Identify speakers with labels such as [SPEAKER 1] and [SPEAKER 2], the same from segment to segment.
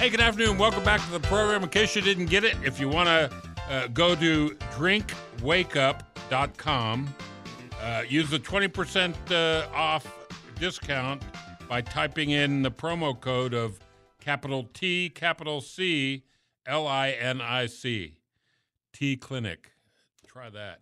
[SPEAKER 1] Hey, good afternoon. Welcome back to the program. In case you didn't get it, if you want to uh, go to drinkwakeup.com, uh, use the 20% uh, off discount by typing in the promo code of capital T, capital C, L I N I C. T Clinic. Try that.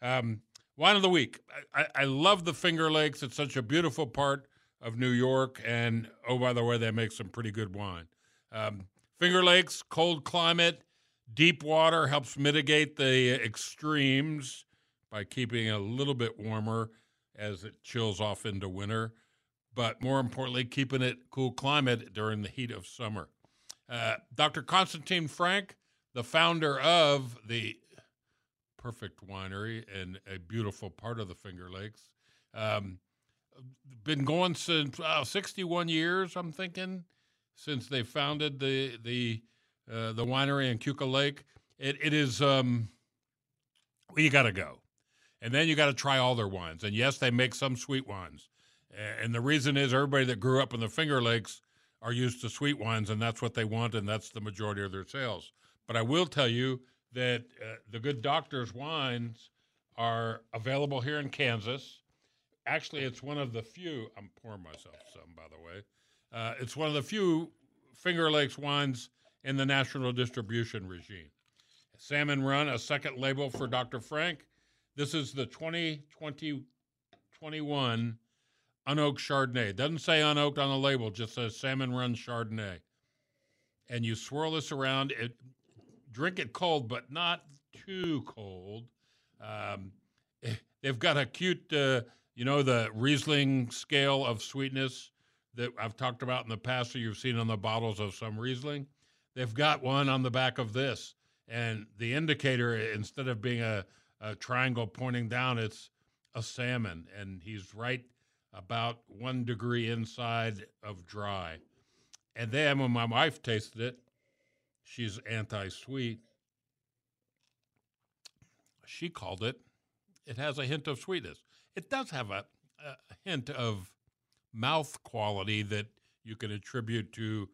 [SPEAKER 1] Um, wine of the week. I, I love the Finger Lakes. It's such a beautiful part of New York. And oh, by the way, they make some pretty good wine. Um, Finger Lakes, cold climate, deep water helps mitigate the extremes by keeping it a little bit warmer as it chills off into winter, but more importantly, keeping it cool climate during the heat of summer. Uh, Dr. Konstantin Frank, the founder of the Perfect Winery and a beautiful part of the Finger Lakes, um, been going since uh, 61 years, I'm thinking since they founded the the uh, the winery in Keuka Lake. It it is um, you got to go, and then you got to try all their wines. And yes, they make some sweet wines, and the reason is everybody that grew up in the Finger Lakes are used to sweet wines, and that's what they want, and that's the majority of their sales. But I will tell you that uh, the Good Doctor's wines are available here in Kansas. Actually, it's one of the few. I'm pouring myself some, by the way. Uh, it's one of the few Finger Lakes wines in the national distribution regime. Salmon Run, a second label for Dr. Frank. This is the 2020 21 unoaked Chardonnay. It doesn't say unoaked on the label, just says Salmon Run Chardonnay. And you swirl this around. It, drink it cold, but not too cold. Um, they've got a cute, uh, you know, the Riesling scale of sweetness that I've talked about in the past, or you've seen on the bottles of some Riesling. They've got one on the back of this, and the indicator instead of being a, a triangle pointing down, it's a salmon, and he's right about one degree inside of dry. And then when my wife tasted it, she's anti-sweet. She called it. It has a hint of sweetness. It does have a, a hint of mouth quality that you can attribute to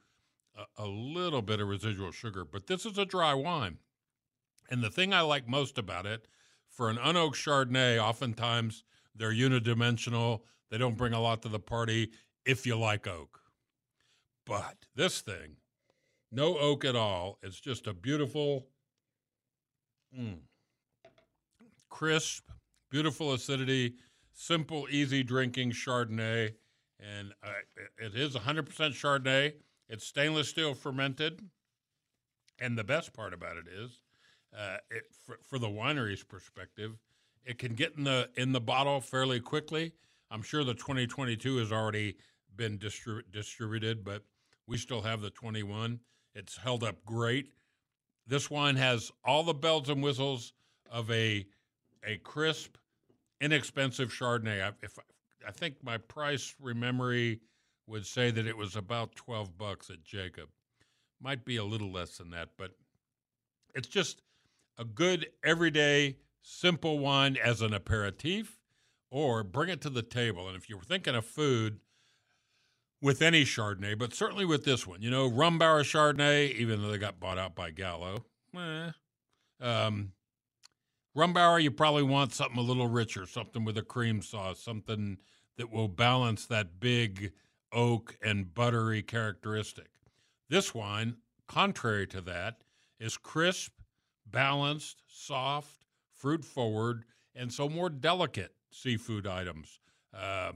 [SPEAKER 1] a, a, little bit of residual sugar. But this is a dry wine. And the thing I like most about it, for an unoaked Chardonnay, oftentimes they're unidimensional. They don't bring a lot to the party if you like oak. But this thing, no oak at all. It's just a beautiful, mm, crisp, beautiful acidity, simple, easy drinking Chardonnay and uh, it is 100% Chardonnay. It's stainless steel fermented, and the best part about it is, uh, it, for, for, the winery's perspective, it can get in the in the bottle fairly quickly. I'm sure the 2022 has already been distri- distributed, but we still have the 21. It's held up great. This wine has all the bells and whistles of a a crisp, inexpensive Chardonnay. If I think my price rememory would say that it was about 12 bucks at Jacob. Might be a little less than that, but it's just a good everyday simple wine as an aperitif or bring it to the table. And if you're thinking of food with any Chardonnay, but certainly with this one, you know, Rombauer Chardonnay, even though they got bought out by Gallo, eh. Um, Rombauer, you probably want something a little richer, something with a cream sauce, something that will balance that big oak and buttery characteristic. This wine, contrary to that, is crisp, balanced, soft, fruit forward, and so more delicate seafood items. Uh,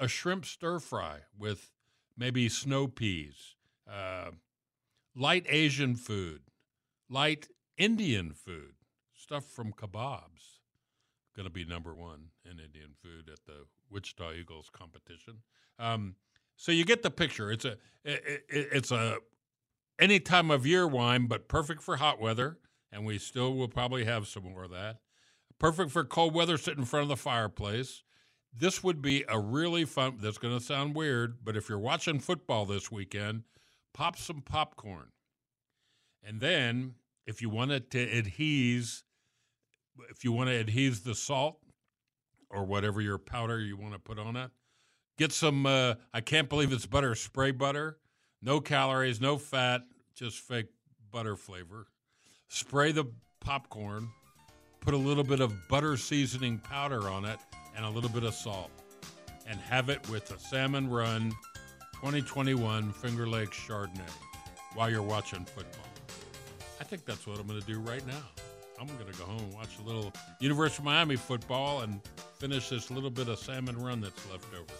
[SPEAKER 1] a shrimp stir fry with maybe snow peas, uh, light Asian food, light Indian food, stuff from kebabs. Going to be number one in Indian food at the Wichita Eagles competition. Um, so you get the picture. It's a it, it's a any time of year wine, but perfect for hot weather, and we still will probably have some more of that. Perfect for cold weather, sitting in front of the fireplace. This would be a really fun. That's going to sound weird, but if you're watching football this weekend, pop some popcorn, and then if you want it to adhese, if you want to adhese the salt or whatever your powder you want to put on it, get some. Uh, I can't believe it's butter spray butter no calories, no fat, just fake butter flavor. Spray the popcorn, put a little bit of butter seasoning powder on it, and a little bit of salt. And have it with a Salmon Run 2021 Finger Lakes Chardonnay while you're watching football. I think that's what I'm going to do right now. I'm to go home and watch a little University of Miami football and finish this little bit of salmon run that's left over.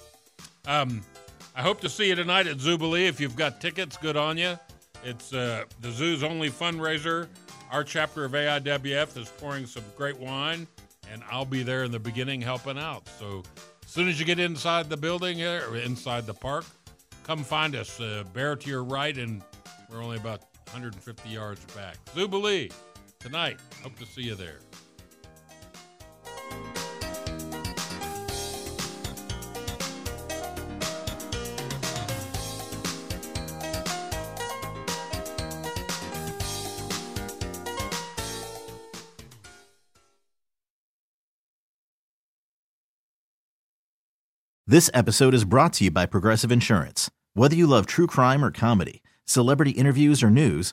[SPEAKER 1] Um, I hope to see you tonight at Zoobilee. If you've got tickets, good on you. It's uh, the zoo's only fundraiser. Our chapter of AIWF is pouring some great wine, and I'll be there in the beginning helping out. So as soon as you get inside the building or inside the park, come find us. Uh, bear to your right, and we're only about 150 yards back. Zoobilee tonight. Hope to see you there.
[SPEAKER 2] This episode is brought to you by Progressive Insurance. Whether you love true crime or comedy, celebrity interviews or news,